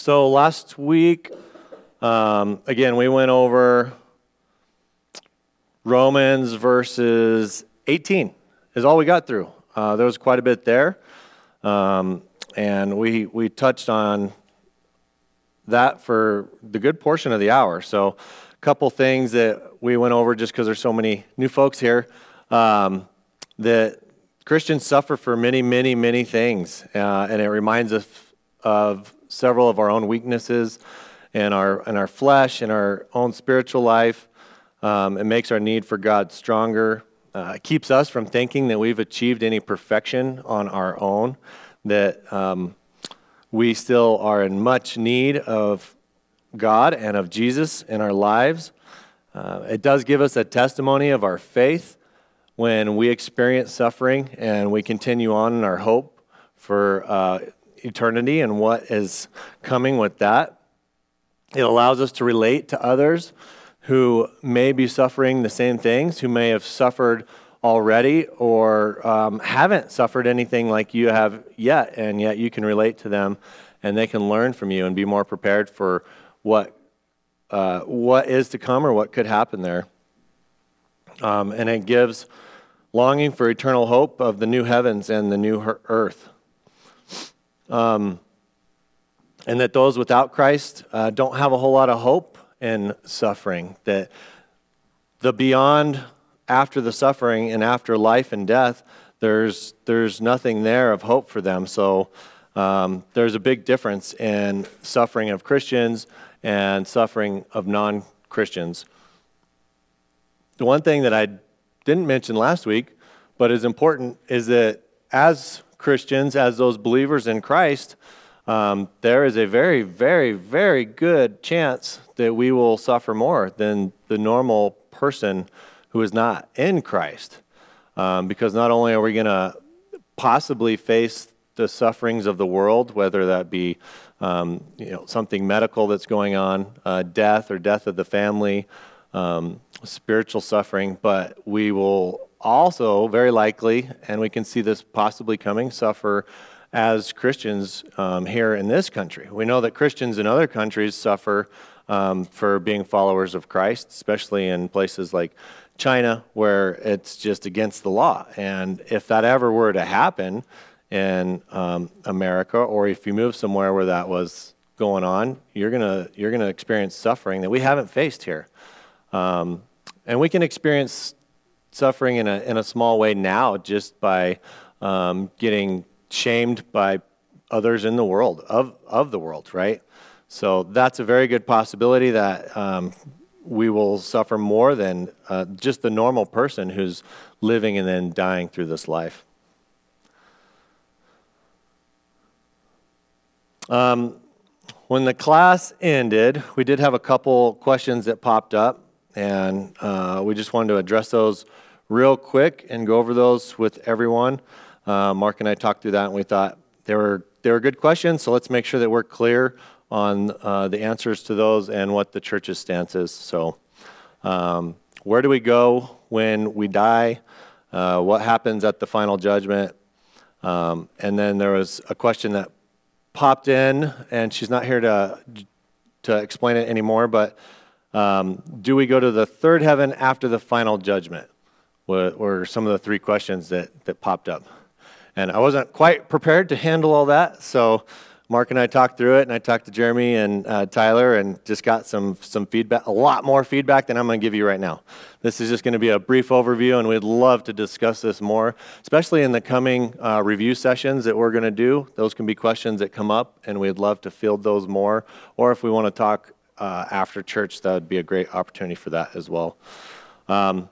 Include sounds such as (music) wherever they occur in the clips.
So last week, um, again, we went over Romans verses 18 is all we got through. Uh, there was quite a bit there, um, and we we touched on that for the good portion of the hour. So, a couple things that we went over just because there's so many new folks here. Um, that Christians suffer for many, many, many things, uh, and it reminds us of several of our own weaknesses in our in our flesh, in our own spiritual life. Um, it makes our need for God stronger. Uh, it keeps us from thinking that we've achieved any perfection on our own. That um, we still are in much need of God and of Jesus in our lives. Uh, it does give us a testimony of our faith when we experience suffering and we continue on in our hope for uh, eternity and what is coming with that. It allows us to relate to others who may be suffering the same things, who may have suffered already or um, haven't suffered anything like you have yet, and yet you can relate to them and they can learn from you and be more prepared for what, uh, what is to come or what could happen there. Um, and it gives longing for eternal hope of the new heavens and the new earth. Um, and that those without Christ uh, don't have a whole lot of hope in suffering, that the beyond after the suffering and after life and death, there's, there's nothing there of hope for them. So um, there's a big difference in suffering of Christians and suffering of non Christians. The one thing that I didn't mention last week, but is important, is that as Christians, as those believers in Christ, um, there is a very, very, very good chance that we will suffer more than the normal person who is not in Christ. Um, because not only are we going to possibly face the sufferings of the world, whether that be um, you know, something medical that's going on, uh, death or death of the family, um, spiritual suffering, but we will also, very likely, and we can see this possibly coming, suffer as Christians um, here in this country. We know that Christians in other countries suffer um, for being followers of Christ, especially in places like China, where it's just against the law. And if that ever were to happen in um, America, or if you move somewhere where that was going on, you're gonna you're gonna experience suffering that we haven't faced here. Um, and we can experience suffering in a in a small way now just by um, getting shamed by others in the world of of the world, right? So that's a very good possibility that um, we will suffer more than uh, just the normal person who's living and then dying through this life. Um, when the class ended, we did have a couple questions that popped up, and uh, we just wanted to address those real quick and go over those with everyone. Uh, Mark and I talked through that, and we thought they were they were good questions. So let's make sure that we're clear on uh, the answers to those and what the church's stance is. So, um, where do we go when we die? Uh, what happens at the final judgment? Um, and then there was a question that popped in, and she's not here to to explain it anymore. But um, do we go to the third heaven after the final judgment? Were, some of the three questions that that popped up, and I wasn't quite prepared to handle all that, so Mark and I talked through it, and I talked to Jeremy and uh, Tyler, and just got some some feedback, a lot more feedback than I'm going to give you right now. This is just going to be a brief overview, and we'd love to discuss this more, especially in the coming uh, review sessions that we're going to do. Those can be questions that come up, and we'd love to field those more. Or if we want to talk uh, after church, that would be a great opportunity for that as well. Um,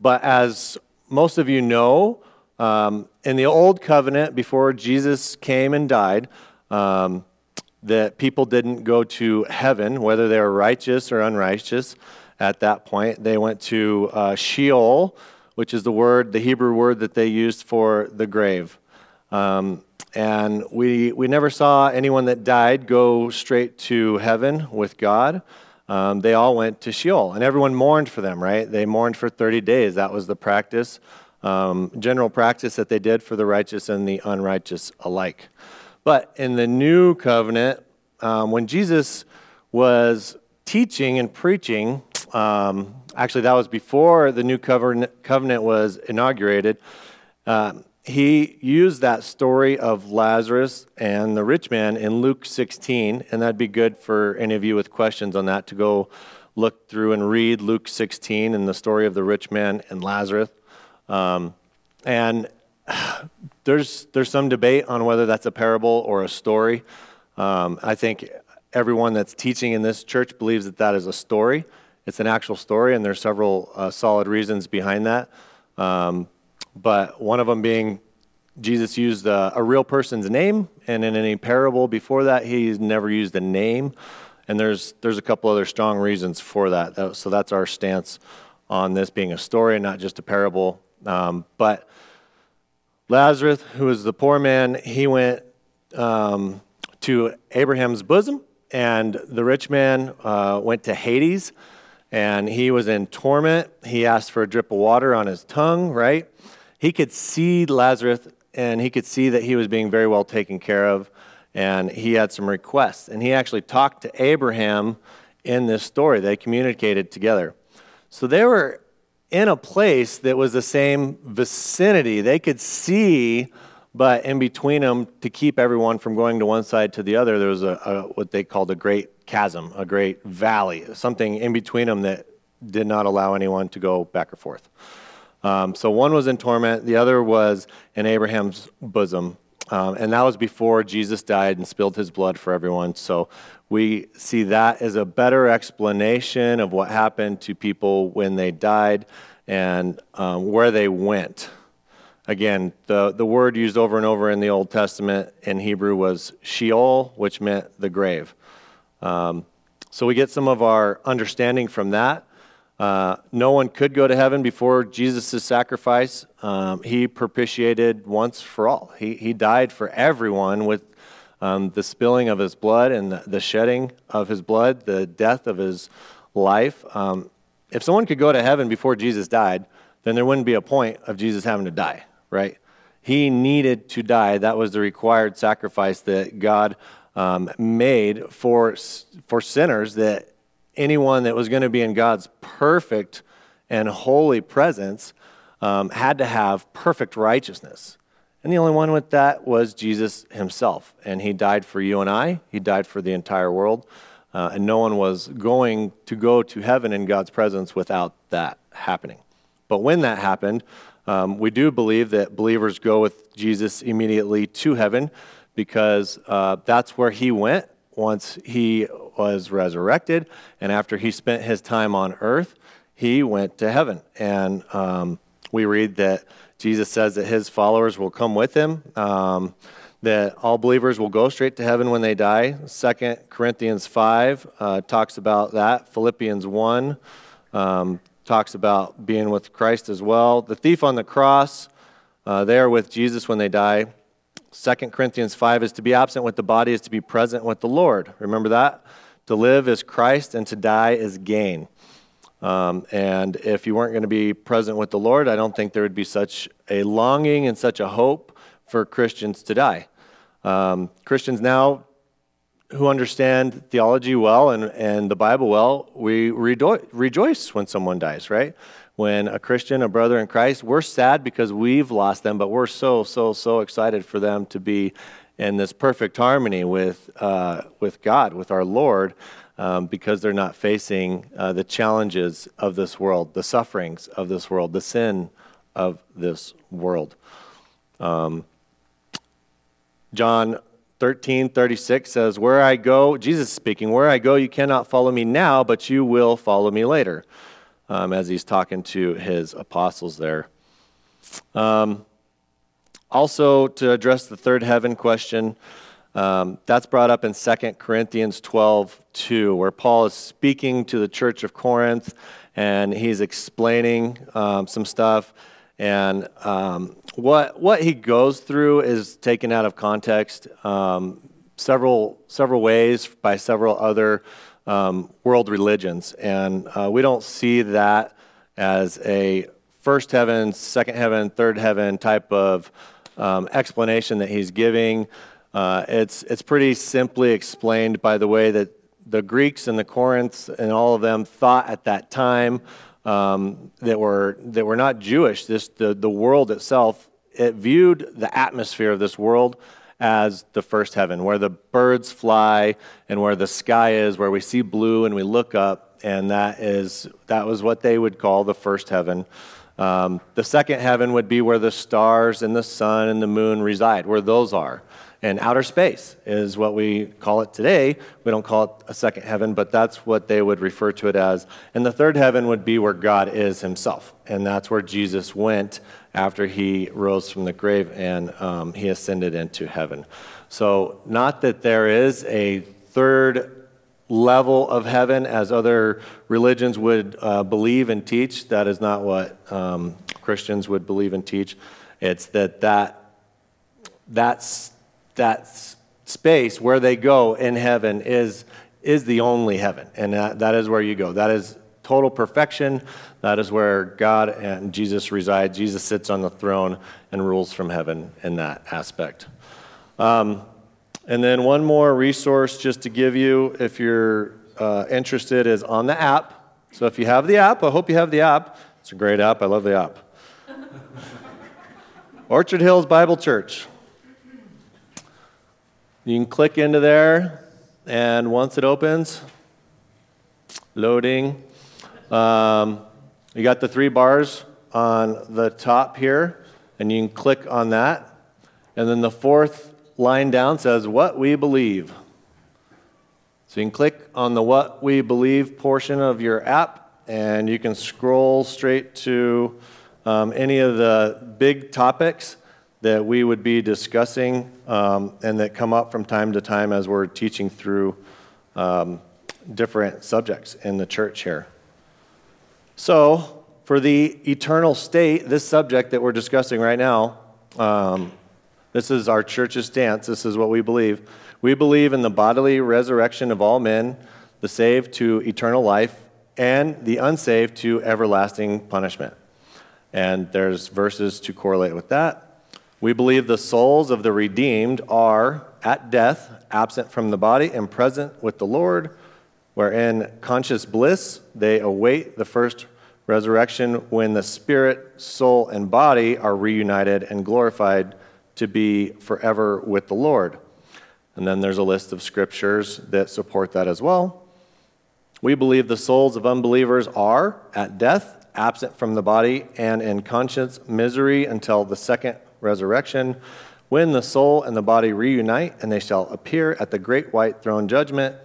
but as most of you know, um, in the old covenant, before Jesus came and died, um, that people didn't go to heaven, whether they were righteous or unrighteous at that point. They went to uh, Sheol, which is the word, the Hebrew word that they used for the grave. Um, and we, we never saw anyone that died go straight to heaven with God. Um, they all went to Sheol, and everyone mourned for them, right? They mourned for 30 days. That was the practice, um, general practice that they did for the righteous and the unrighteous alike. But in the new covenant, um, when Jesus was teaching and preaching, um, actually, that was before the new covenant, was inaugurated. Uh, he used that story of Lazarus and the rich man in Luke 16, and that'd be good for any of you with questions on that to go look through and read Luke 16 and the story of the rich man and Lazarus. Um, and (sighs) there's, there's some debate on whether that's a parable or a story. Um, I think everyone that's teaching in this church believes that that is a story. It's an actual story, and there's several uh, solid reasons behind that. Um, but one of them being Jesus used a, a, real person's name, and in any parable before that, he's never used a name. And there's there's a couple other strong reasons for that. So that's our stance on this being a story, and not just a parable. Um, but Lazarus, who was the poor man, he went um, to Abraham's bosom, and the rich man uh, went to Hades, and he was in torment. He asked for a drip of water on his tongue, right? He could see Lazarus, and he could see that he was being very well taken care of, and he had some requests. And he actually talked to Abraham in this story. They communicated together. So they were in a place that was the same vicinity. They could see, but in between them, to keep everyone from going to one side to the other, there was a, a what they called a great chasm, a great valley, something in between them that did not allow anyone to go back or forth. Um, so one was in torment, the other was in Abraham's bosom. Um, and that was before Jesus died and spilled his blood for everyone. So we see that as a better explanation of what happened to people when they died and um, where they went. Again, the, the word used over and over in the Old Testament in Hebrew was Sheol, which meant the grave. Um, so we get some of our understanding from that. Uh, no one could go to heaven before Jesus' sacrifice. Um, he propitiated once for all. He, he died for everyone with um, the spilling of his blood and the, the, shedding of his blood, the death of his life. Um, if someone could go to heaven before Jesus died, then there wouldn't be a point of Jesus having to die, right? He needed to die. That was the required sacrifice that God um, made for, for sinners that anyone that was going to be in God's perfect and holy presence um, had to have perfect righteousness. And the only one with that was Jesus himself. And he died for you and I, he died for the entire world. Uh, and no one was going to go to heaven in God's presence without that happening. But when that happened, um, we do believe that believers go with Jesus immediately to heaven because uh, that's where he went once he was resurrected, and after he spent his time on earth, he went to heaven. And um, we read that Jesus says that his followers will come with him, um, that all believers will go straight to heaven when they die. Second Corinthians 5 uh, talks about that. Philippians 1 um, talks about being with Christ as well. The thief on the cross, uh, they are with Jesus when they die. 2 Corinthians 5 is to be absent with the body is to be present with the Lord. Remember that? To live is Christ and to die is gain. Um, and if you weren't going to be present with the Lord, I don't think there would be such a longing and such a hope for Christians to die. Um, Christians now who understand theology well and, and the Bible well, we rejoice when someone dies, right? When a Christian, a brother in Christ, we're sad because we've lost them, but we're so, so, so excited for them to be in this perfect harmony with, uh, with God, with our Lord, um, because they're not facing uh, the challenges of this world, the sufferings of this world, the sin of this world. Um, John 13, 36 says, Where I go, Jesus speaking, where I go, you cannot follow me now, but you will follow me later um, as he's talking to his apostles there. Um, also, to address the third heaven question, um, that's brought up in 2 Corinthians 12 2, where Paul is speaking to the church of Corinth and he's explaining um, some stuff. And um, what, what he goes through is taken out of context um, several, several ways by several other um, world religions. And uh, we don't see that as a first heaven, second heaven, third heaven type of um, explanation that he's giving. Uh, it's, it's pretty simply explained by the way that the Greeks and the Corinths and all of them thought at that time um, that, were, that were not Jewish. This, the, the world itself, it viewed the atmosphere of this world as the first heaven, where the birds fly and where the sky is, where we see blue and we look up, and that is that was what they would call the first heaven. Um, the second heaven would be where the stars and the sun and the moon reside, where those are. And outer space is what we call it today. We don't call it a second heaven, but that's what they would refer to it as. And the third heaven would be where God is himself. And that's where Jesus went after he rose from the grave and um, he ascended into heaven. So, not that there is a third level of heaven as other religions would uh, believe and teach. That is not what um, Christians would believe and teach. It's that that that's, that space where they go in heaven is, is the only heaven, and that, that is where you go. That is total perfection. That is where God and Jesus reside. Jesus sits on the throne and rules from heaven in that aspect. Um, and then one more resource just to give you if you're uh, interested is on the app. So if you have the app, I hope you have the app. It's a great app. I love the app. (laughs) Orchard Hills Bible Church. You can click into there, and once it opens, loading, um, you got the three bars on the top here, and you can click on that. And then the fourth line down says, What we believe. So you can click on the What We Believe portion of your app, and you can scroll straight to um, any of the big topics that we would be discussing um, and that come up from time to time as we're teaching through um, different subjects in the church here. So, for the eternal state, this subject that we're discussing right now, um, this is our church's stance. This is what we believe. We believe in the bodily resurrection of all men, the saved to eternal life, and the unsaved to everlasting punishment. And there's verses to correlate with that. We believe the souls of the redeemed are, at death, absent from the body and present with the Lord, where in conscious bliss they await the first resurrection when the spirit, soul, and body are reunited and glorified to be forever with the Lord. And then there's a list of scriptures that support that as well. We believe the souls of unbelievers are, at death, absent from the body and in conscience misery until the second resurrection, when the soul and the body reunite, and they shall appear at the great white throne judgment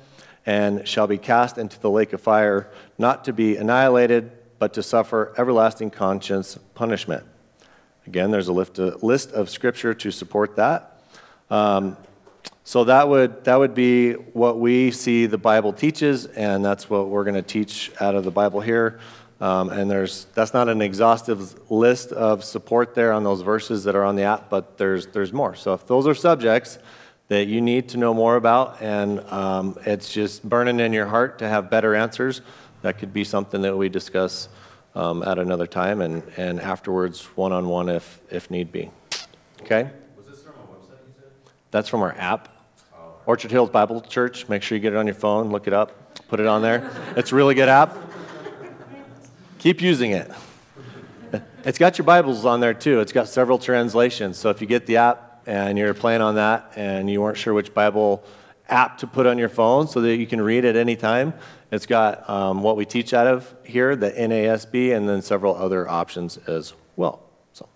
and shall be cast into the lake of fire, not to be annihilated, but to suffer everlasting conscience punishment. Again, there's a list of scripture to support that. Um, so that would, that would be what we see the Bible teaches, and that's what we're going to teach out of the Bible here. Um, and there's, that's not an exhaustive list of support there on those verses that are on the app, but there's, there's more. So if those are subjects that you need to know more about, and um, it's just burning in your heart to have better answers, that could be something that we discuss um, at another time and, and afterwards one on one if, if need be. Okay? Was this from a website you said? That's from our app, Orchard Hills Bible Church. Make sure you get it on your phone, look it up, put it on there. It's a really good app. Keep using it. (laughs) It's got your Bibles on there too. It's got several translations. So if you get the app and you're playing on that and you weren't sure which Bible app to put on your phone so that you can read at any time, it's got um, what we teach out of here, the NASB, and then several other options as well. So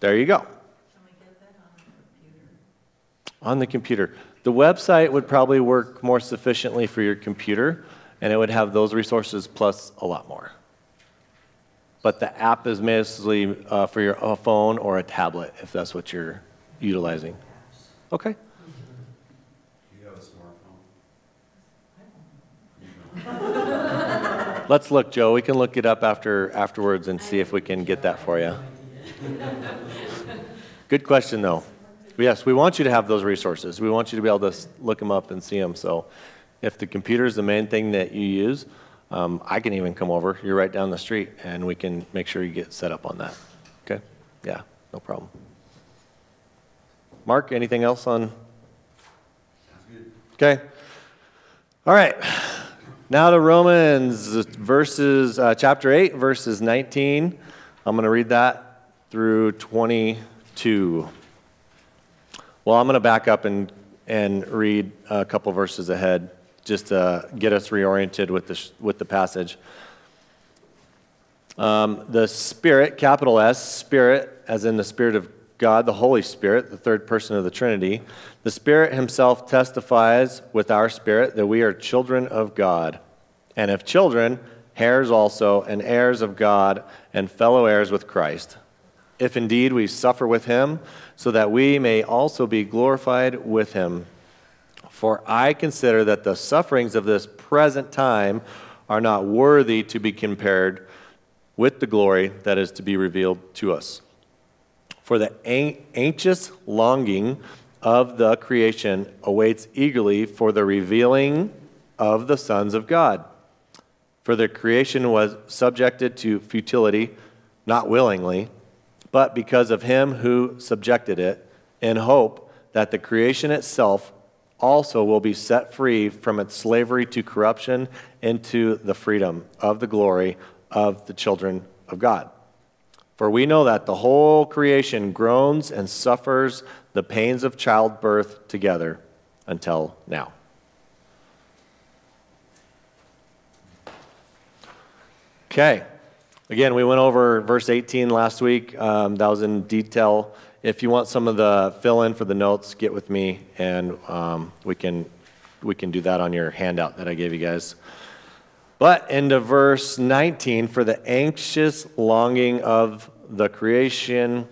there you go. On the computer. The website would probably work more sufficiently for your computer, and it would have those resources plus a lot more. But the app is mostly uh, for your uh, phone or a tablet if that's what you're utilizing. Okay. (laughs) Let's look, Joe. We can look it up after afterwards and see if we can get that for you. Good question, though. Yes, we want you to have those resources. We want you to be able to look them up and see them. So, if the computer is the main thing that you use, um, I can even come over. You're right down the street, and we can make sure you get set up on that. Okay? Yeah, no problem. Mark, anything else on? Okay. All right. Now to Romans verses uh, chapter 8 verses 19. I'm going to read that through 22. Well, I'm going to back up and and read a couple verses ahead just to get us reoriented with the with the passage. Um, the Spirit, capital S, Spirit, as in the Spirit of God, the Holy Spirit, the third person of the Trinity, the Spirit Himself testifies with our spirit that we are children of God. And if children, heirs also, and heirs of God, and fellow heirs with Christ. If indeed we suffer with Him, so that we may also be glorified with Him. For I consider that the sufferings of this present time are not worthy to be compared with the glory that is to be revealed to us. For the anxious longing of the creation awaits eagerly for the revealing of the sons of God. For the creation was subjected to futility, not willingly, but because of him who subjected it, in hope that the creation itself also will be set free from its slavery to corruption into the freedom of the glory of the children of God. For we know that the whole creation groans and suffers the pains of childbirth together until now. Okay. Again, we went over verse 18 last week. Um, that was in detail. If you want some of the fill in for the notes, get with me and um, we, can, we can do that on your handout that I gave you guys. But into verse 19, for the anxious longing of the creation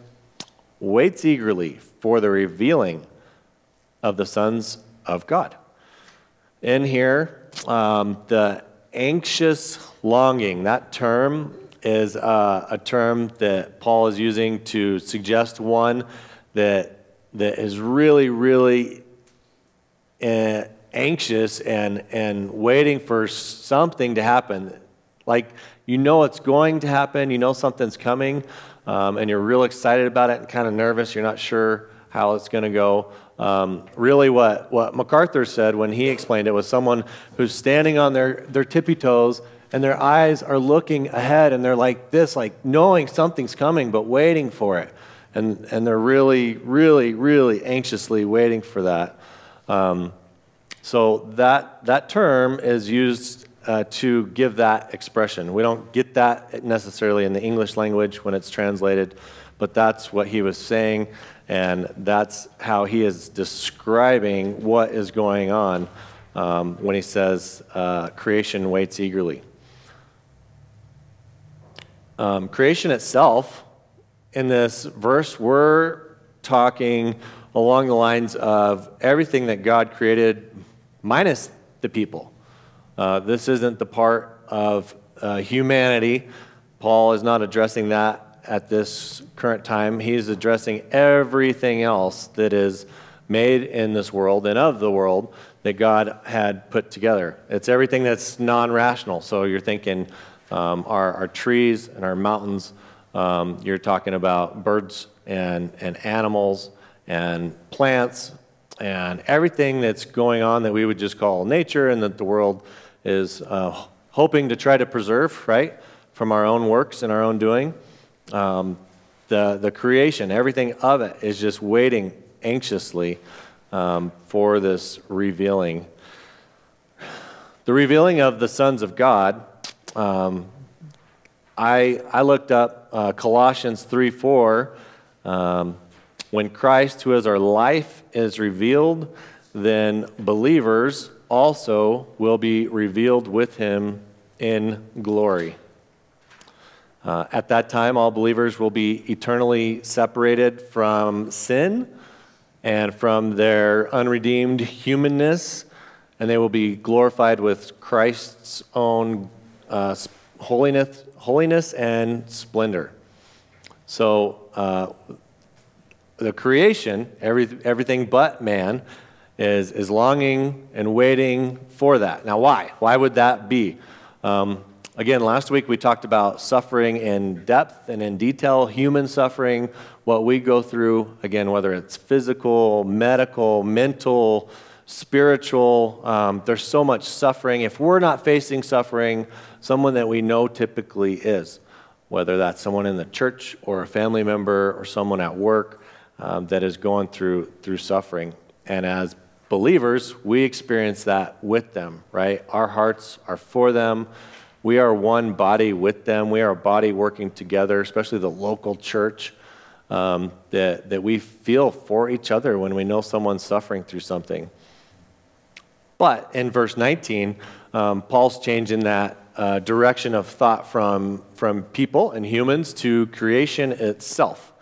waits eagerly for the revealing of the sons of God. In here, um, the anxious longing, that term is uh, a term that Paul is using to suggest one that, that is really, really uh, anxious and, and waiting for something to happen. Like you know it's going to happen, you know something's coming, um, and you're real excited about it and kind of nervous. You're not sure how it's going to go. Um, really, what, what MacArthur said when he explained it was someone who's standing on their, their tippy toes and their eyes are looking ahead and they're like this, like knowing something's coming, but waiting for it. And, and they're really, really, really anxiously waiting for that. Um, so that, that term is used uh, to give that expression. We don't get that necessarily in the English language when it's translated, but that's what he was saying, and that's how he is describing what is going on um, when he says, uh, creation waits eagerly. Um, creation itself, in this verse, we're talking along the lines of everything that God created minus the people. Uh, this isn't the part of uh, humanity. Paul is not addressing that at this current time. He's addressing everything else that is made in this world and of the world that God had put together. It's everything that's non rational. So you're thinking um, our, our, trees and our mountains, um, you're talking about birds and, and animals and plants and everything that's going on that we would just call nature and that the world is uh, hoping to try to preserve, right, from our own works and our own doing. Um, the, the creation, everything of it is just waiting anxiously um, for this revealing. The revealing of the sons of God, um, I, I looked up uh, Colossians 3 4. Um, when Christ, who is our life, is revealed, then believers also will be revealed with him in glory. Uh, at that time, all believers will be eternally separated from sin and from their unredeemed humanness, and they will be glorified with Christ's own uh, holiness, holiness and splendor. So, uh, the creation, every, everything but man, is, is longing and waiting for that. Now, why? Why would that be? Um, again, last week we talked about suffering in depth and in detail, human suffering, what we go through, again, whether it's physical, medical, mental, spiritual. Um, there's so much suffering. If we're not facing suffering, someone that we know typically is, whether that's someone in the church or a family member or someone at work um, that is going through, through suffering. And as believers, we experience that with them, right? Our hearts are for them. We are one body with them. We are a body working together, especially the local church, um, that, that we feel for each other when we know someone's suffering through something. But in verse 19, um, Paul's changing that uh, direction of thought from, from people and humans to creation itself.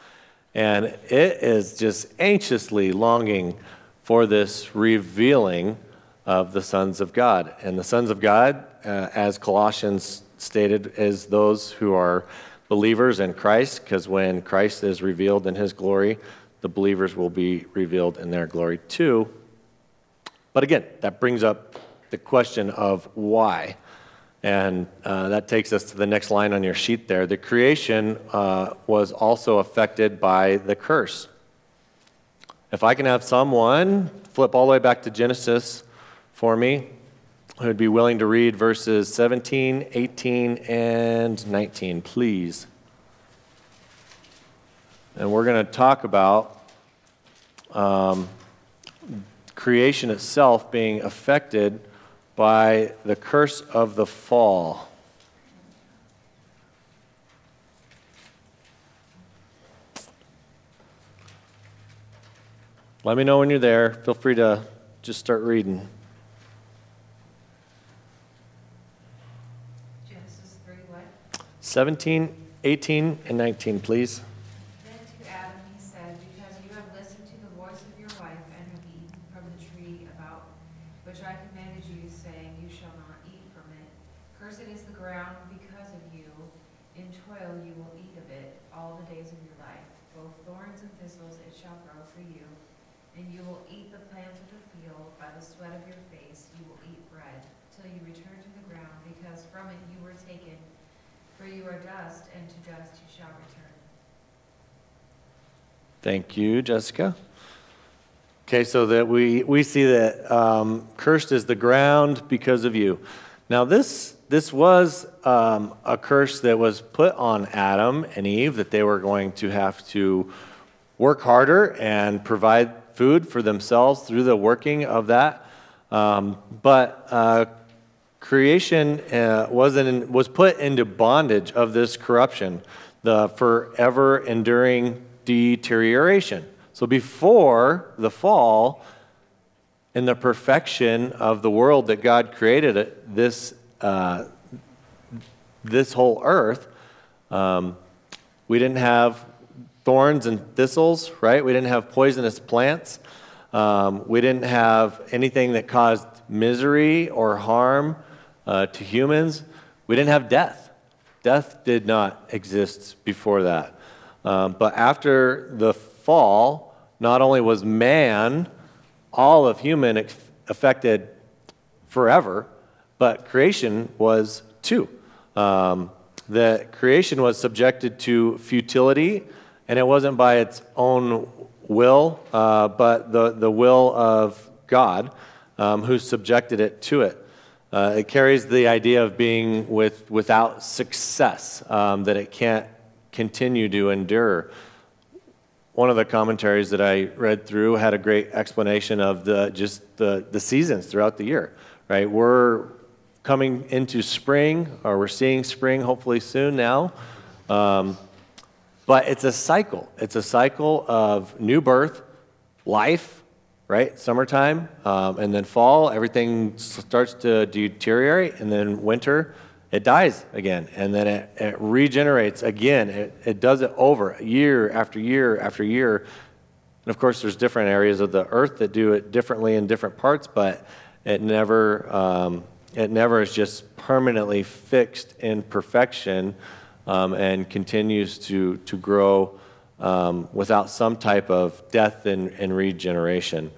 And it is just anxiously longing for this revealing of the sons of God. And the sons of God, uh, as Colossians stated, is those who are believers in Christ, because when Christ is revealed in his glory, the believers will be revealed in their glory too. But again, that brings up the question of why. And uh, that takes us to the next line on your sheet there. The creation uh, was also affected by the curse. If I can have someone flip all the way back to Genesis for me, who'd be willing to read verses 17, 18, and 19, please. And we're going to talk about um, creation itself being affected by the curse of the fall. Let me know when you're there. Feel free to just start reading. Genesis 3, what? 17, 18, and 19, please. Then to Adam he said, Because you have listened to the voice of your wife and have eaten from the tree about which I commanded you, saying, You shall not eat from it. Cursed is the ground because of you. In toil you will eat of it all the days of your life. Both thorns and thistles it shall grow for you. And you will eat the plants of the field. By the sweat of your face you will eat bread, till you return to the ground, because from it you were taken. For you are dust, and to dust you shall return. Thank you, Jessica. Okay, so that we, we see that um, cursed is the ground because of you. Now, this, this was um, a curse that was put on Adam and Eve that they were going to have to work harder and provide food for themselves through the working of that. Um, but uh, creation uh, was, in, was put into bondage of this corruption, the forever enduring deterioration. So before the fall, in the perfection of the world that God created, it, this, uh, this whole earth, um, we didn't have thorns and thistles, right? We didn't have poisonous plants. Um, we didn't have anything that caused misery or harm uh, to humans. We didn't have death. Death did not exist before that. Um, but after the fall, not only was man, all of human ex- affected forever, but creation was too. Um, the creation was subjected to futility, and it wasn't by its own will, uh, but the, the will of God um, who subjected it to it. Uh, it carries the idea of being with, without success, um, that it can't continue to endure. One of the commentaries that I read through had a great explanation of the, just the, the seasons throughout the year, right? We're coming into spring, or we're seeing spring hopefully soon now. Um, but it's a cycle. It's a cycle of new birth, life, right? Summertime, um, and then fall, everything starts to deteriorate, and then winter, it dies again, and then it, it regenerates again. It, it does it over year after year after year. And of course, there's different areas of the earth that do it differently in different parts, but it never, um, it never is just permanently fixed in perfection um, and continues to, to grow um, without some type of death and, and regeneration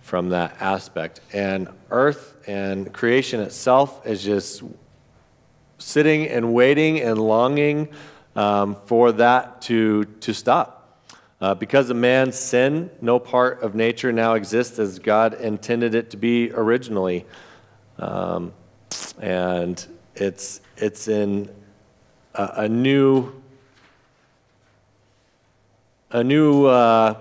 from that aspect. And earth and creation itself is just sitting and waiting and longing um, for that to, to stop. Uh, because of man's sin, no part of nature now exists as God intended it to be originally. Um, and it's, it's in a, new, a new uh,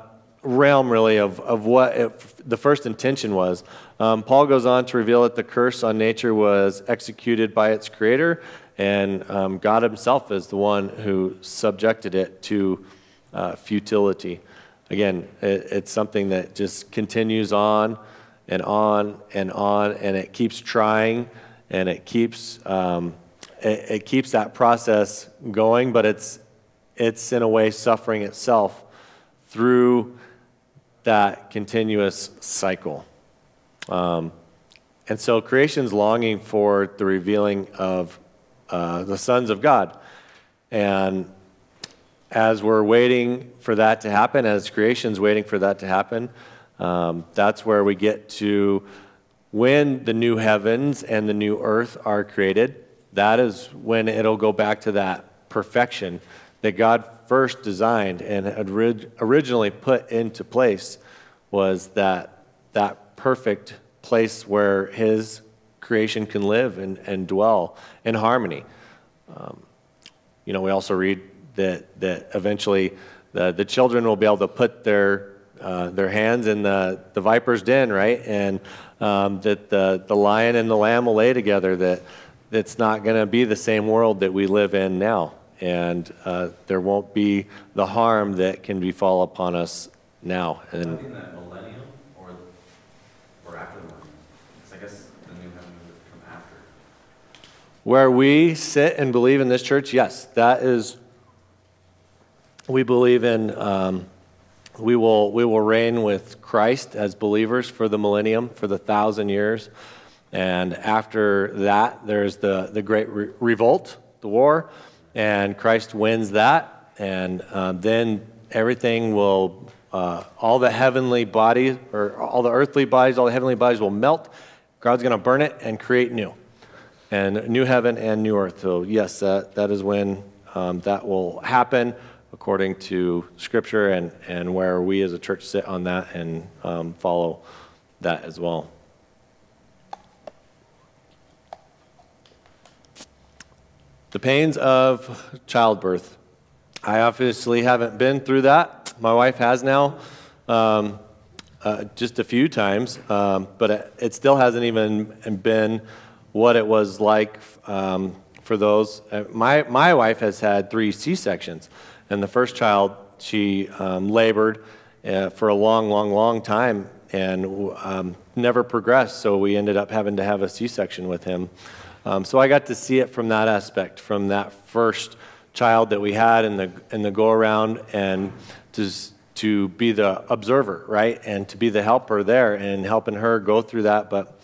realm, really, of, of what it, the first intention was. Um, Paul goes on to reveal that the curse on nature was executed by its creator, and um, God himself is the one who subjected it to uh, futility. Again, it, it's something that just continues on and on and on, and it keeps trying, and it keeps um, it, it keeps that process going, but it's it's in a way suffering itself through that continuous cycle. Um, and so creation's longing for the revealing of uh, the sons of God. And as we're waiting for that to happen, as creation's waiting for that to happen, um, that's where we get to when the new heavens and the new earth are created. That is when it'll go back to that perfection that God first designed and originally put into place was that that perfect place where his creation can live and, and dwell in harmony. Um, you know, we also read that, that eventually the, the children will be able to put their, uh, their hands in the, the viper's den, right? And um, that the, the lion and the lamb will lay together, that it's not going to be the same world that we live in now. And uh, there won't be the harm that can befall upon us now. And that millennium or, or after the millennium? I guess the new heaven would come after. where we sit and believe in this church, yes, that is we believe in um, we will we will reign with Christ as believers for the millennium for the thousand years, and after that there's the the great re- revolt, the war, and Christ wins that, and uh, then everything will uh, all the heavenly bodies or all the earthly bodies, all the heavenly bodies will melt. God's going to burn it and create new, and new heaven and new earth. So yes, that that is when um, that will happen according to Scripture and, and where we as a church sit on that and um, follow that as well. The pains of childbirth. I obviously haven't been through that. My wife has now, um, uh, just a few times, um, but it, it, still hasn't even been what it was like um, for those. Uh, my, my wife has had three C sections. And the first child, she um, labored uh, for a long, long, long time and um, never progressed. So we ended up having to have a C section with him. Um, so I got to see it from that aspect, from that first child that we had in the, in the go around, and to, to be the observer, right? And to be the helper there and helping her go through that. But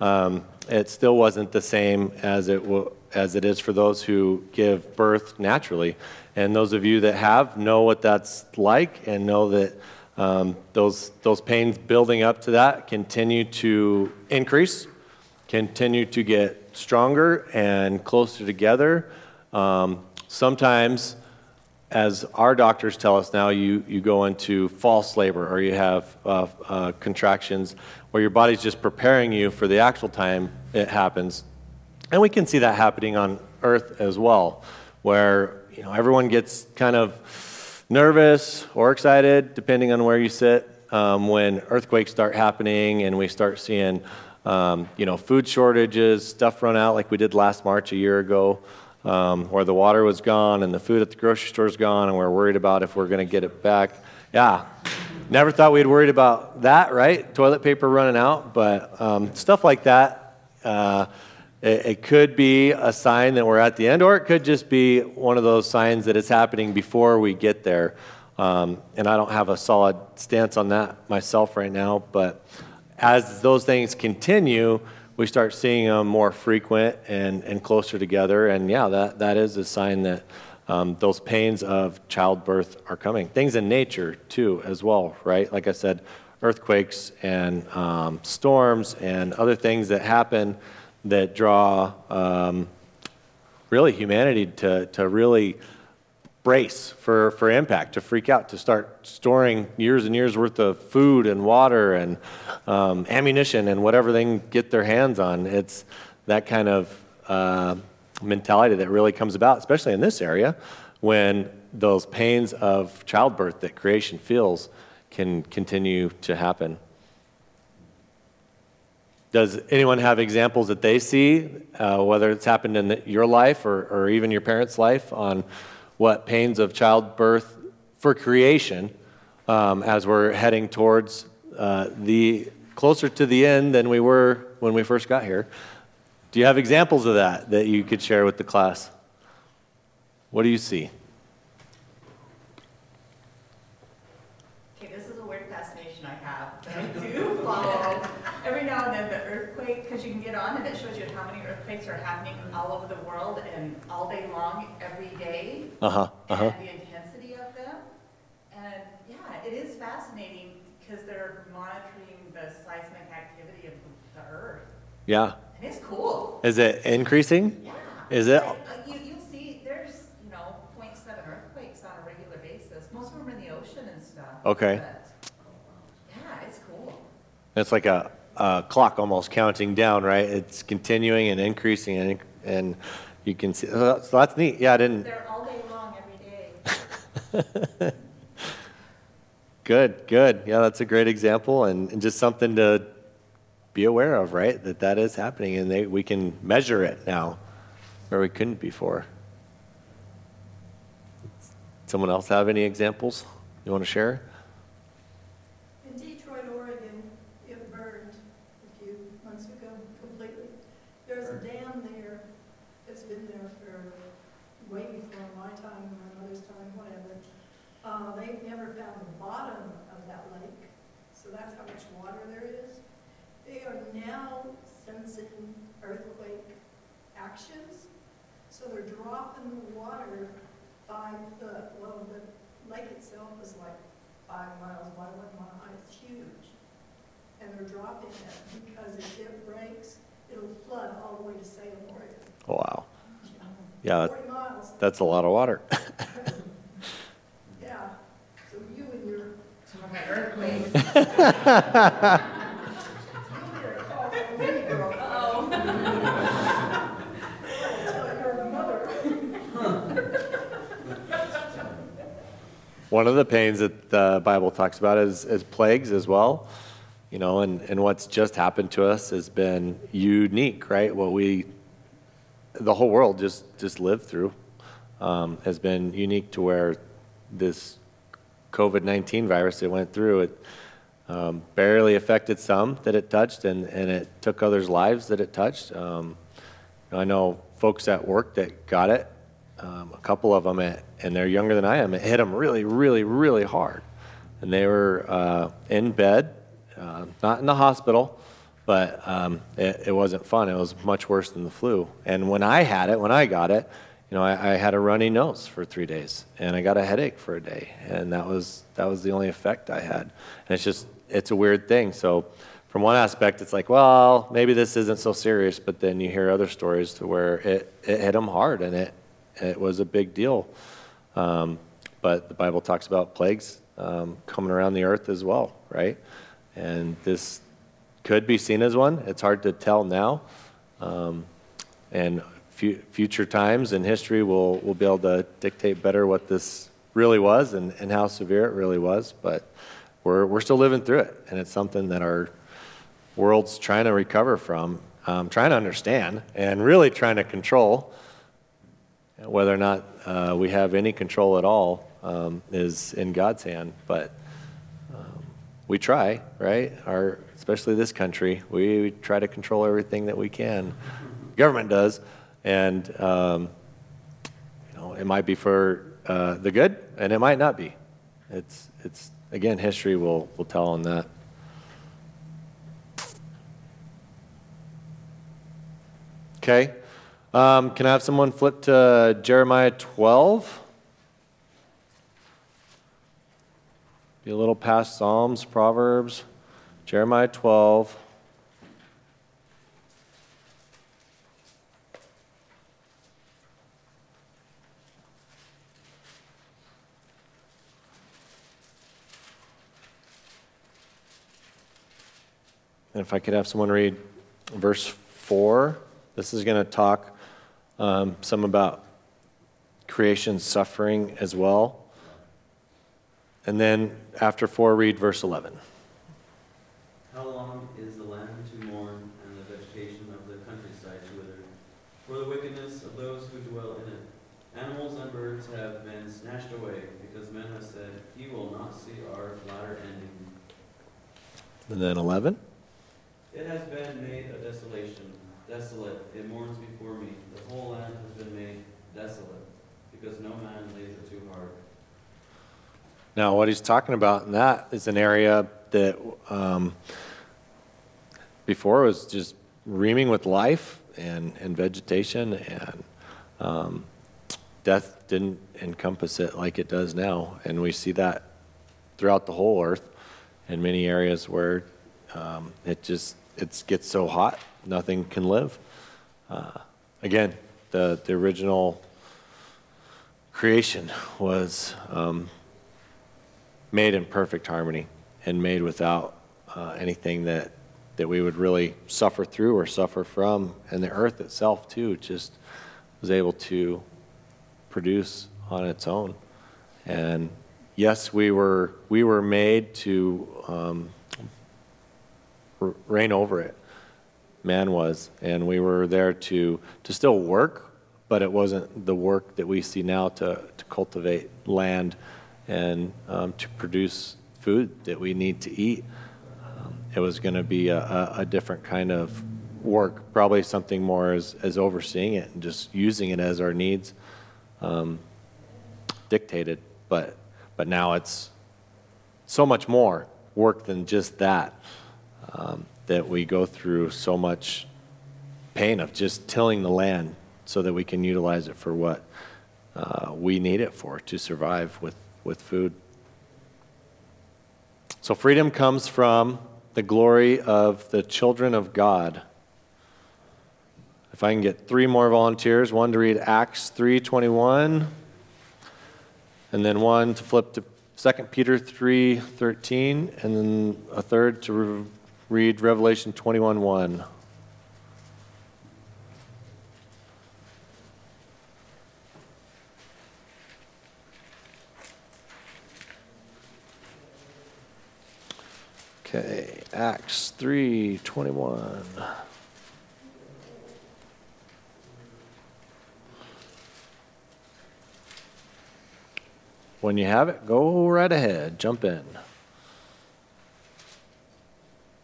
um, it still wasn't the same as it, w- as it is for those who give birth naturally. And those of you that have know what that's like and know that um, those, those pains building up to that continue to increase, continue to get stronger and closer together. Um, sometimes, as our doctors tell us now, you, you go into false labor or you have uh, uh, contractions where your body's just preparing you for the actual time it happens. And we can see that happening on earth as well, where you know, everyone gets kind of nervous or excited, depending on where you sit, um, when earthquakes start happening and we start seeing, um, you know, food shortages, stuff run out like we did last March a year ago, um, where the water was gone and the food at the grocery store is gone, and we're worried about if we're going to get it back. Yeah, never thought we'd worried about that, right? Toilet paper running out, but um, stuff like that. Uh, it, could be a sign that we're at the end, or it could just be one of those signs that it's happening before we get there. Um, and I don't have a solid stance on that myself right now, but as those things continue, we start seeing them more frequent and, and closer together. And yeah, that, that is a sign that um, those pains of childbirth are coming. Things in nature, too, as well, right? Like I said, earthquakes and um, storms and other things that happen that draw um, really humanity to, to really brace for, for impact, to freak out, to start storing years and years worth of food and water and um, ammunition and whatever they can get their hands on. It's that kind of uh, mentality that really comes about, especially in this area, when those pains of childbirth that creation feels can continue to happen. Does anyone have examples that they see, uh, whether it's happened in the, your life or, or even your parents' life, on what pains of childbirth for creation um, as we're heading towards uh, the closer to the end than we were when we first got here? Do you have examples of that that you could share with the class? What do you see? Okay, this is a weird fascination I have that I do follow. Every now and then the earthquake, because you can get on and it shows you how many earthquakes are happening all over the world and all day long, every day. Uh huh. Uh huh. And the intensity of them. And yeah, it is fascinating because they're monitoring the seismic activity of the earth. Yeah. And it's cool. Is it increasing? Yeah. Is it? Like, uh, You, you'll see, there's, you know, point seven earthquakes on a regular basis. Most of them are in the ocean and stuff. Okay. but, Yeah, it's cool. It's like a, a clock almost counting down, right? It's continuing and increasing, and, and you can see. Oh, so that's neat. Yeah, I didn't. They're all day long, every day. (laughs) Good, good. Yeah, that's a great example, and, and just something to be aware of, right? That that is happening, and they, we can measure it now, where we couldn't before. Someone else have any examples you want to share? In Detroit, Oregon, it burned a few months ago completely. There's a dam there that's been there for way before my time, my mother's time, whatever. Uh, they've never found the bottom of that lake, so that's how much water there is. They are now sensing earthquake actions, so they're dropping the water five foot. Well, the lake itself is like five miles wide, one mile, it's huge. And they're dropping it because if it breaks, it'll flood all the way to Salem, Oregon. Oh, wow. Yeah, that- Forty miles, that's a lot of water. (laughs) yeah. So you and your, Some of my earthquakes. (laughs) you'll get a call from me, girl. Oh. Tell your mother. One of the pains that the Bible talks about is, is plagues as well. You know, and, and what's just happened to us has been unique, right? What we, the whole world just, just lived through um, has been unique to where this COVID 19 virus that went through, it um, barely affected some that it touched, and, and it took others' lives that it touched. Um, I know folks at work that got it, um, a couple of them, at, and they're younger than I am. It hit them really, really, really hard. And they were uh, in bed, uh, not in the hospital, but um, it, it wasn't fun. It was much worse than the flu. And when I had it, when I got it, you know, I, I had a runny nose for three days, and I got a headache for a day, and that was that was the only effect I had. And it's just it's a weird thing. So, from one aspect, it's like, well, maybe this isn't so serious, but then you hear other stories to where it, it hit them hard, and it it was a big deal. Um, but the Bible talks about plagues um, coming around the earth as well, right? And this could be seen as one. It's hard to tell now. Um, and fu- future times in history will, will be able to dictate better what this really was and, and how severe it really was. But we're, we're still living through it. And it's something that our world's trying to recover from, um, trying to understand, and really trying to control. Whether or not uh, we have any control at all um, is in God's hand. But um, we try, right? Our, especially this country, we, we try to control everything that we can. Government does, and um, you know it might be for uh, the good, and it might not be. It's it's again history will will tell on that. Okay, um, can I have someone flip to Jeremiah 12? Be a little past Psalms, Proverbs, Jeremiah 12. And if I could have someone read verse 4, this is going to talk um, some about creation suffering as well. And then after 4, read verse 11. How long is the land to mourn and the vegetation of the countryside to wither? For the wickedness of those who dwell in it. Animals and birds have been snatched away, because men have said, He will not see our latter ending. And then 11. It has been made a desolation, desolate, it mourns before me. The whole land has been made desolate, because no man lays it too hard. Now, what he's talking about in that is an area that um, before was just reaming with life and, and vegetation, and um, death didn't encompass it like it does now. And we see that throughout the whole earth in many areas where um, it just it gets so hot, nothing can live. Uh, again, the, the original creation was um, made in perfect harmony and made without uh, anything that, that we would really suffer through or suffer from. And the earth itself, too, just was able to produce on its own. And yes, we were, we were made to um, reign over it. Man was. And we were there to, to still work, but it wasn't the work that we see now to, to cultivate land and um, to produce food that we need to eat. Um, it was going to be a, a, a different kind of work, probably something more as, as overseeing it and just using it as our needs um, dictated. But, but now it's so much more work than just that, um, that we go through so much pain of just tilling the land so that we can utilize it for what uh, we need it for to survive with, with food. So freedom comes from the glory of the children of God. If I can get three more volunteers, one to read Acts 3:21 and then one to flip to 2 Peter 3:13 and then a third to re- read Revelation 21:1. Okay, Acts 3:21. When you have it, go right ahead, jump in.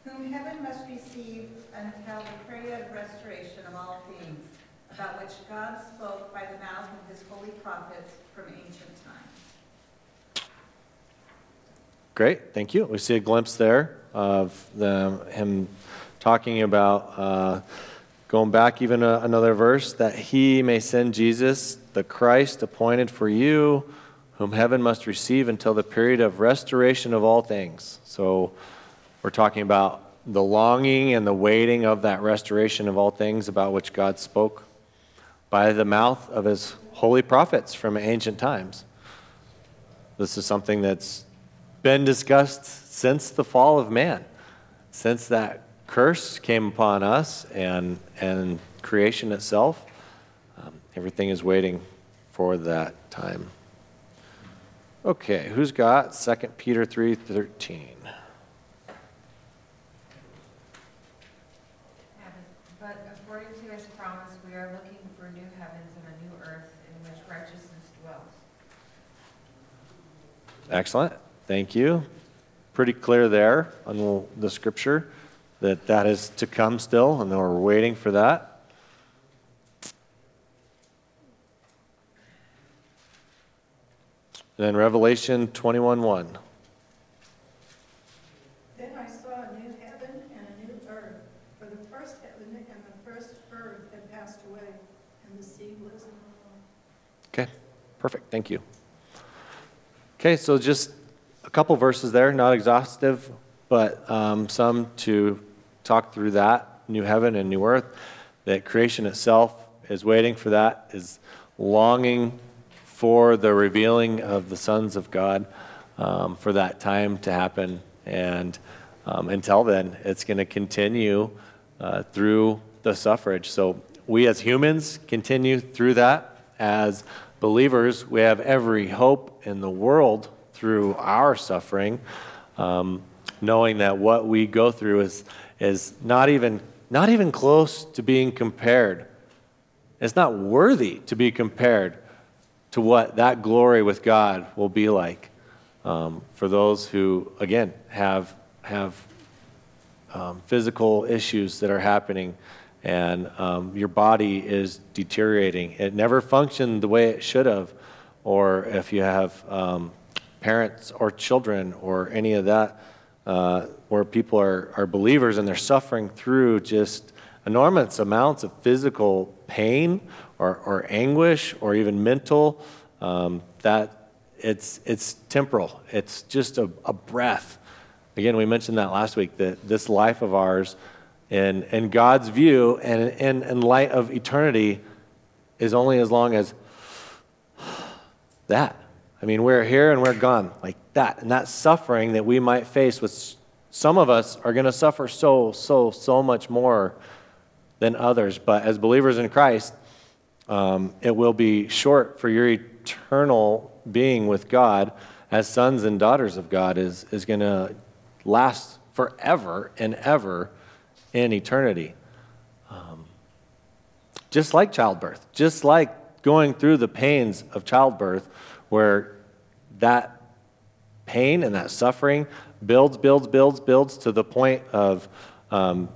whom heaven must receive until the period of restoration of all things, about which God spoke by the mouth of his holy prophets from ancient times. Great, thank you. We see a glimpse there of the, him talking about uh, going back even a, another verse that he may send Jesus, the Christ appointed for you, whom heaven must receive until the period of restoration of all things. So we're talking about the longing and the waiting of that restoration of all things about which God spoke by the mouth of his holy prophets from ancient times. This is something that's been discussed since the fall of man, since that curse came upon us and, and creation itself. Um, everything is waiting for that time. Okay, who's got 2 Peter 3:13? But according to his promise, we are looking for new heavens and a new earth in which righteousness dwells. Excellent. Thank you. Pretty clear there on the- scripture that that is to come still, and that we're waiting for that. Then Revelation 21:1. Then I saw a new heaven and a new earth, for the first heaven and the first earth had passed away, and the sea was no more. Okay, perfect. Thank you. Okay, so just a couple verses there, not exhaustive, but um, some to talk through that new heaven and new earth. That creation itself is waiting for that, is longing for the revealing of the sons of God, um, for that time to happen. And um, until then, it's going to continue uh, through the suffrage. So we as humans continue through that. As believers, we have every hope in the world through our suffering, um, knowing that what we go through is, is not, even, not even close to being compared. It's not worthy to be compared to what that glory with God will be like um, for those who, again, have, have um, physical issues that are happening and um, your body is deteriorating. It never functioned the way it should have. Or if you have um, parents or children or any of that, uh, where people are, are believers and they're suffering through just enormous amounts of physical pain or, or anguish or even mental, um, that it's, it's temporal. It's just a, a breath. Again, we mentioned that last week that this life of ours, in, in God's view and in, in light of eternity, is only as long as (sighs) that. I mean, we're here and we're gone, like that. And that suffering that we might face, with some of us are going to suffer so, so, so much more than others. But as believers in Christ, um, it will be short for your eternal being with God as sons and daughters of God is, is going to last forever and ever in eternity. Um, just like childbirth, just like going through the pains of childbirth, where that pain and that suffering builds, builds, builds, builds to the point of um,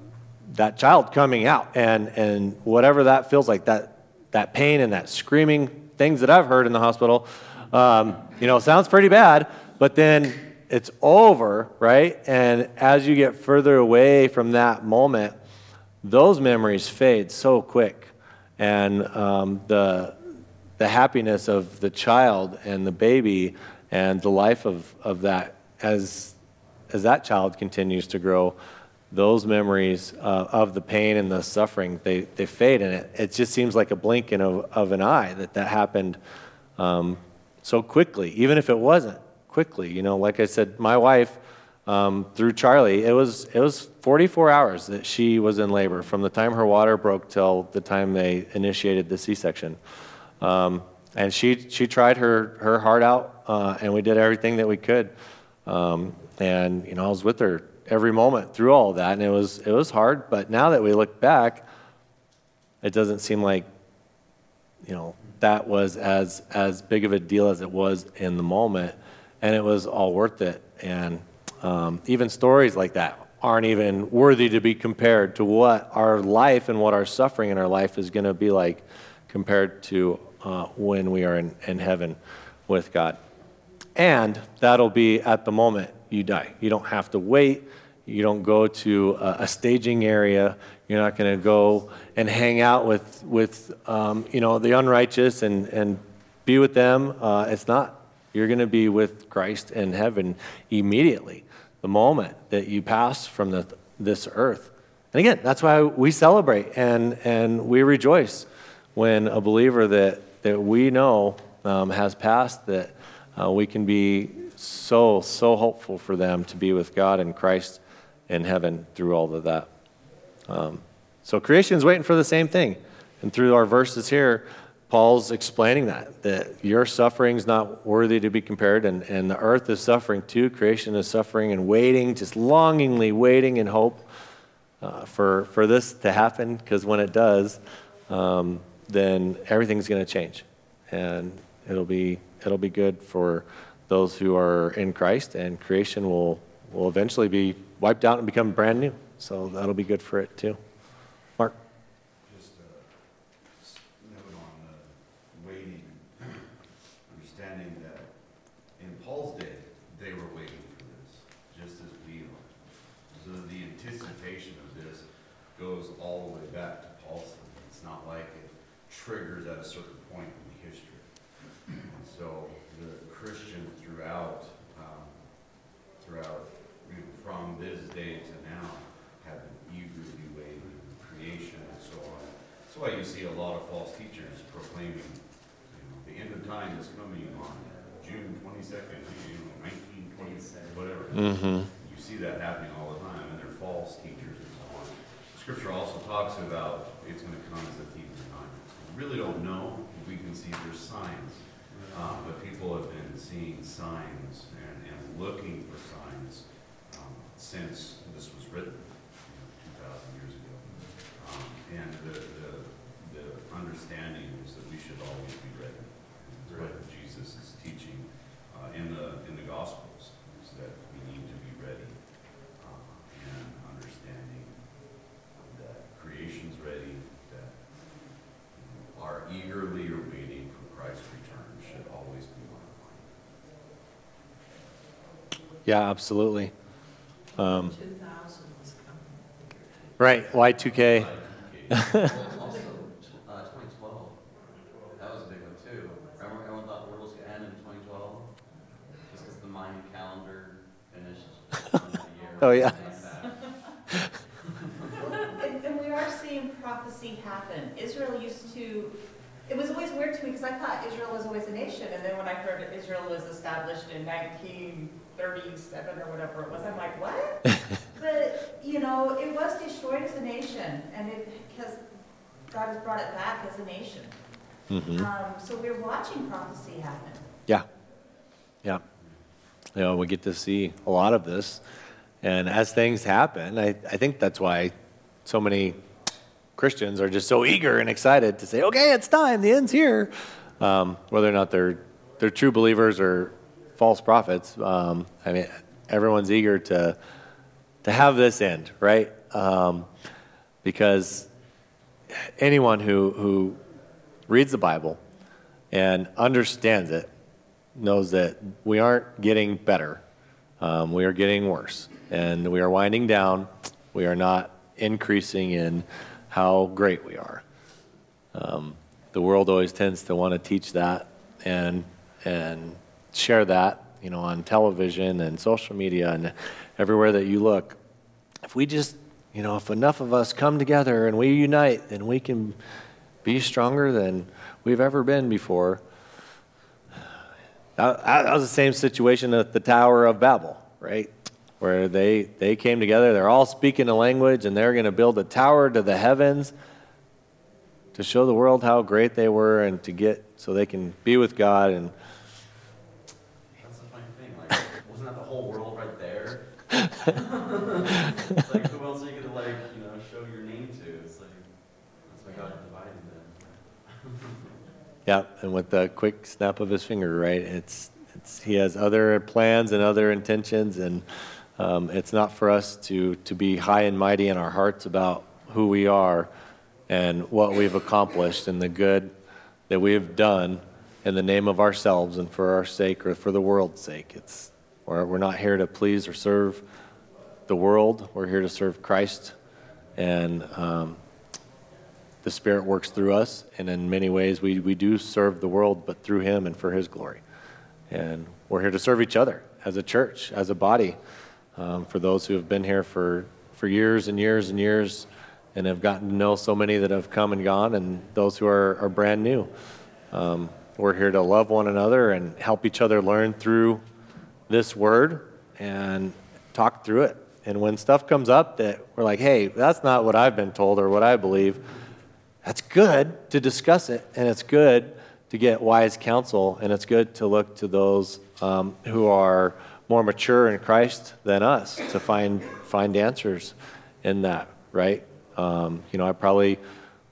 that child coming out. And, and whatever that feels like, that, that pain and that screaming, things that I've heard in the hospital, um, you know, sounds pretty bad, but then it's over, right? And as you get further away from that moment, those memories fade so quick. And um, the, the happiness of the child and the baby and the life of, of that, as, as that child continues to grow, those memories uh, of the pain and the suffering, they, they fade. And it, it just seems like a blink in a, of an eye that that happened um, so quickly, even if it wasn't quickly. You know, like I said, my wife, um, through Charlie, it was, it was 44 hours that she was in labor from the time her water broke till the time they initiated the C section. Um, and she, she tried her, her heart out, uh, and we did everything that we could. Um, and, you know, I was with her every moment through all of that, and it was, it was hard. But now that we look back, it doesn't seem like, you know, that was as, as big of a deal as it was in the moment and it was all worth it. And um, even stories like that aren't even worthy to be compared to what our life and what our suffering in our life is going to be like compared to uh, when we are in, in heaven with God. And that'll be at the moment you die. You don't have to wait. You don't go to a, a staging area. You're not going to go and hang out with, with um, you know, the unrighteous and, and be with them. Uh, it's not you're going to be with Christ in heaven immediately, the moment that you pass from the, this earth. And again, that's why we celebrate and, and we rejoice when a believer that, that we know um, has passed, that uh, we can be so, so hopeful for them to be with God and Christ in heaven through all of that. Um, so creation is waiting for the same thing. And through our verses here, Paul's explaining that, that your suffering is not worthy to be compared, and, and the earth is suffering too. Creation is suffering and waiting, just longingly waiting in hope uh, for, for this to happen, because when it does, um, then everything's going to change. And it'll be, it'll be good for those who are in Christ, and creation will, will eventually be wiped out and become brand new. So that'll be good for it too. Mark? Just a note on the waiting, understanding that in Paul's day, they were waiting for this, just as we are. So the anticipation of this goes all the way back to Paul's. It's not like it triggers at a certain point in history. And so the Christians throughout, um, throughout, you know, from this day to now, have been eagerly waiting creation and so on. That's why you see a lot of false teachers proclaiming, you know, the end of time is coming on June twenty-second, you know, nineteen twenty, whatever. Mm-hmm. You see that happening all the time, and they're false teachers and so on. Scripture also talks about it's gonna come as a thief in night. We really don't know, we can see there's signs. Um, but people have been seeing signs and, and looking for signs, um, since this was written, understanding is that we should always be ready. What Jesus is teaching uh, in the in the Gospels is that we need to be ready uh, and understanding that creation's ready, that you know, our eagerly awaiting waiting for Christ's return should always be on our mind. Yeah, absolutely. Um, right, Y2K. Y2K. (laughs) Oh, yeah. And, and we are seeing prophecy happen. Israel used to, it was always weird to me because I thought Israel was always a nation. And then when I heard that Israel was established in 1937 or whatever it was, I'm like, what? (laughs) But, you know, it was destroyed as a nation and it, because God has brought it back as a nation. hmm Um, so we're watching prophecy happen. Yeah. Yeah. You know, we get to see a lot of this. And as things happen, I, I think that's why so many Christians are just so eager and excited to say, okay, it's time, the end's here. Um, whether or not they're, they're true believers or false prophets, um, I mean, everyone's eager to, to have this end, right? Um, because anyone who, who reads the Bible and understands it knows that we aren't getting better. Um, we are getting worse. And we are winding down. We are not increasing in how great we are. Um, the world always tends to want to teach that and, and share that, you know, on television and social media and everywhere that you look. If we just, you know, if enough of us come together and we unite, then we can be stronger than we've ever been before. That, was the same situation at the Tower of Babel, right? Where they, they came together, they're all speaking a language, and they're going to build a tower to the heavens to show the world how great they were and to get so they can be with God. And That's the funny thing, like, wasn't that the whole world right there? (laughs) It's like, who else are you gonna like, you know, show your name to? It's like, that's why God divided them. Yeah, and with the quick snap of his finger, right? It's, it's he has other plans and other intentions, and um, it's not for us to to be high and mighty in our hearts about who we are and what we've accomplished and the good that we have done in the name of ourselves and for our sake or for the world's sake. It's we're, we're not here to please or serve the world. We're here to serve Christ, and um, the Spirit works through us. And in many ways, we, we do serve the world, but through Him and for His glory. And we're here to serve each other as a church, as a body, um, for those who have been here for, for years and years and years and have gotten to know so many that have come and gone, and those who are, are brand new. Um, we're here to love one another and help each other learn through this word and talk through it. And when stuff comes up that we're like, hey, that's not what I've been told or what I believe, that's good to discuss it, and it's good to get wise counsel, and it's good to look to those um, who are more mature in Christ than us to find find answers in that, right? Um, you know, I probably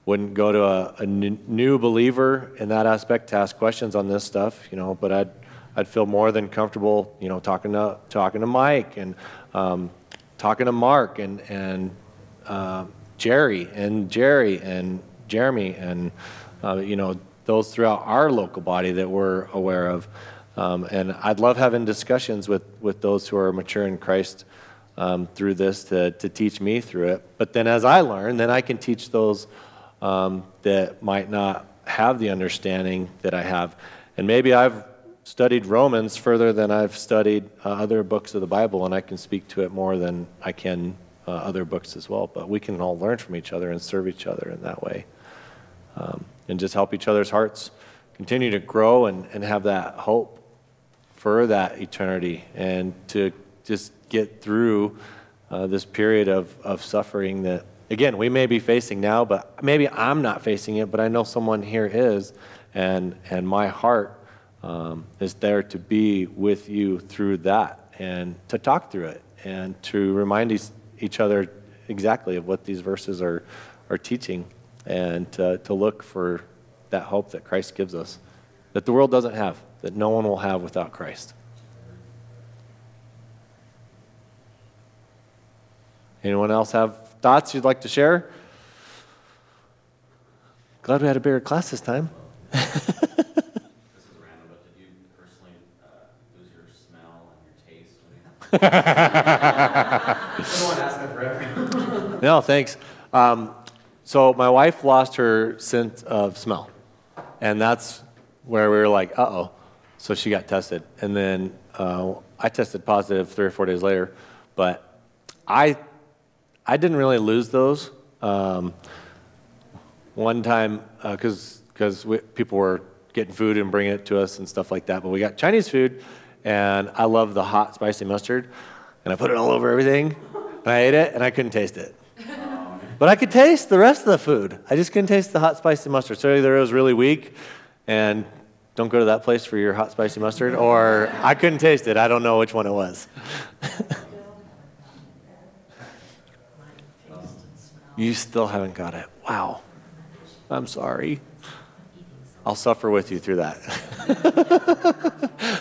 wouldn't go to a new believer in that aspect to ask questions on this stuff, you know, but I'd I'd feel more than comfortable, you know, talking to talking to Mike and um, talking to Mark and and uh, Jerry and Jerry and Jeremy and uh, you know those throughout our local body that we're aware of. Um, and I'd love having discussions with with those who are mature in Christ um, through this to to teach me through it. But then as I learn, then I can teach those um, that might not have the understanding that I have. And maybe I've studied Romans further than I've studied uh, other books of the Bible, and I can speak to it more than I can uh, other books as well. But we can all learn from each other and serve each other in that way. Um, and just help each other's hearts continue to grow and, and have that hope for that eternity and to just get through uh, this period of, of suffering that, again, we may be facing now, but maybe I'm not facing it, but I know someone here is. And, and my heart um, is there to be with you through that and to talk through it and to remind each, each other exactly of what these verses are, are teaching and to, to look for that hope that Christ gives us, that the world doesn't have, that no one will have without Christ. Anyone else have thoughts you'd like to share? Glad we had a bigger class this time. (laughs) (laughs) This is random, but did you personally uh, lose your smell and your taste? I don't want to ask that for everyone. No, thanks. Um, so my wife lost her sense of smell, and that's where we were like, "Uh-oh." So she got tested, and then uh, I tested positive three or four days later. But I, I didn't really lose those. Um, one time, because because people were getting food and bringing it to us and stuff like that, but we got Chinese food, and I love the hot spicy mustard, and I put it all over everything, and I ate it, and I couldn't taste it. But I could taste the rest of the food. I just couldn't taste the hot spicy mustard. So either it was really weak, and don't go to that place for your hot spicy mustard, or I couldn't taste it. I don't know which one it was. you still haven't got it. Wow. I'm sorry. I'll suffer with you through that.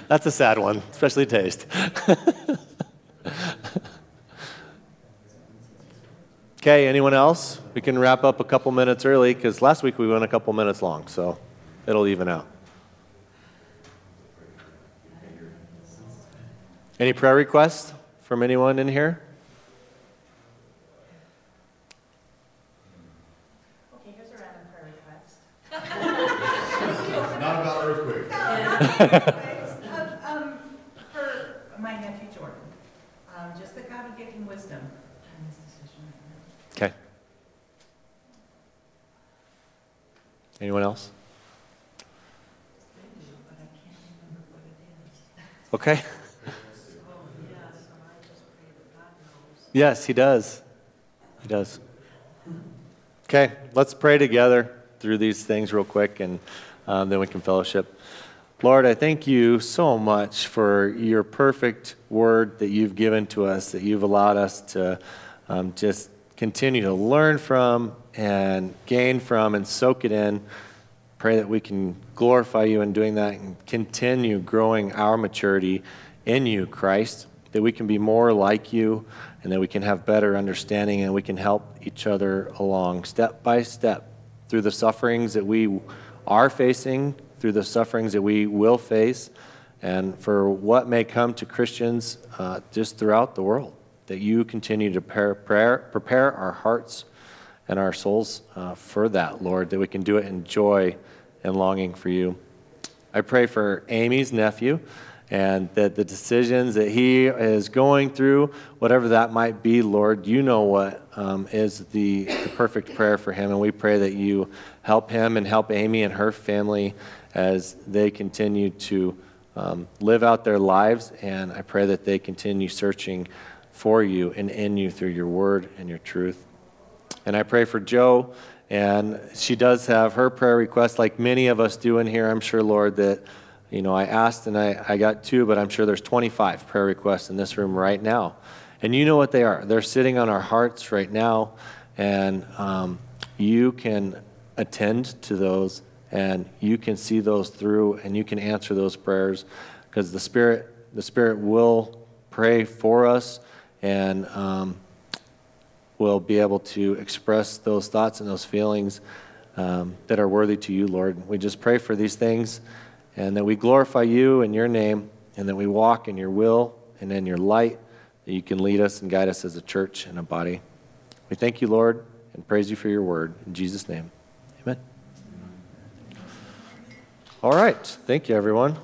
(laughs) That's a sad one, especially taste. (laughs) Okay, anyone else? We can wrap up a couple minutes early because last week we went a couple minutes long, so it'll even out. Any prayer requests from anyone in here? Okay, here's a random prayer request. (laughs) Not about earthquake. (laughs) Um, um, For my nephew Jordan, um, just that God would give him wisdom on this decision right now. Okay. Anyone else? Okay. Yes, he does. He does. Okay, let's pray together through these things real quick and um, then we can fellowship. Lord, I thank you so much for your perfect word that you've given to us, that you've allowed us to um, just continue to learn from and gain from and soak it in. Pray that we can glorify you in doing that and continue growing our maturity in you, Christ, that we can be more like you and that we can have better understanding and we can help each other along step by step through the sufferings that we are facing, through the sufferings that we will face, and for what may come to Christians uh, just throughout the world. That you continue to prepare, prepare our hearts and our souls uh, for that, Lord, that we can do it in joy and longing for you. I pray for Amy's nephew and that the decisions that he is going through, whatever that might be, Lord, you know what um, is the, the perfect prayer for him. And we pray that you help him and help Amy and her family as they continue to um, live out their lives. And I pray that they continue searching for you and in you through your word and your truth. And I pray for Joe. And she does have her prayer request, like many of us do in here, I'm sure, Lord, that you know, I asked and I, I got two, but I'm sure there's 25 prayer requests in this room right now. And you know what they are. They're sitting on our hearts right now, and um, you can attend to those and you can see those through and you can answer those prayers because the Spirit, the Spirit will pray for us and um, will be able to express those thoughts and those feelings um, that are worthy to you, Lord. We just pray for these things and that we glorify you in your name, and that we walk in your will and in your light, that you can lead us and guide us as a church and a body. We thank you, Lord, and praise you for your word. In Jesus' name, amen. All right. Thank you, everyone.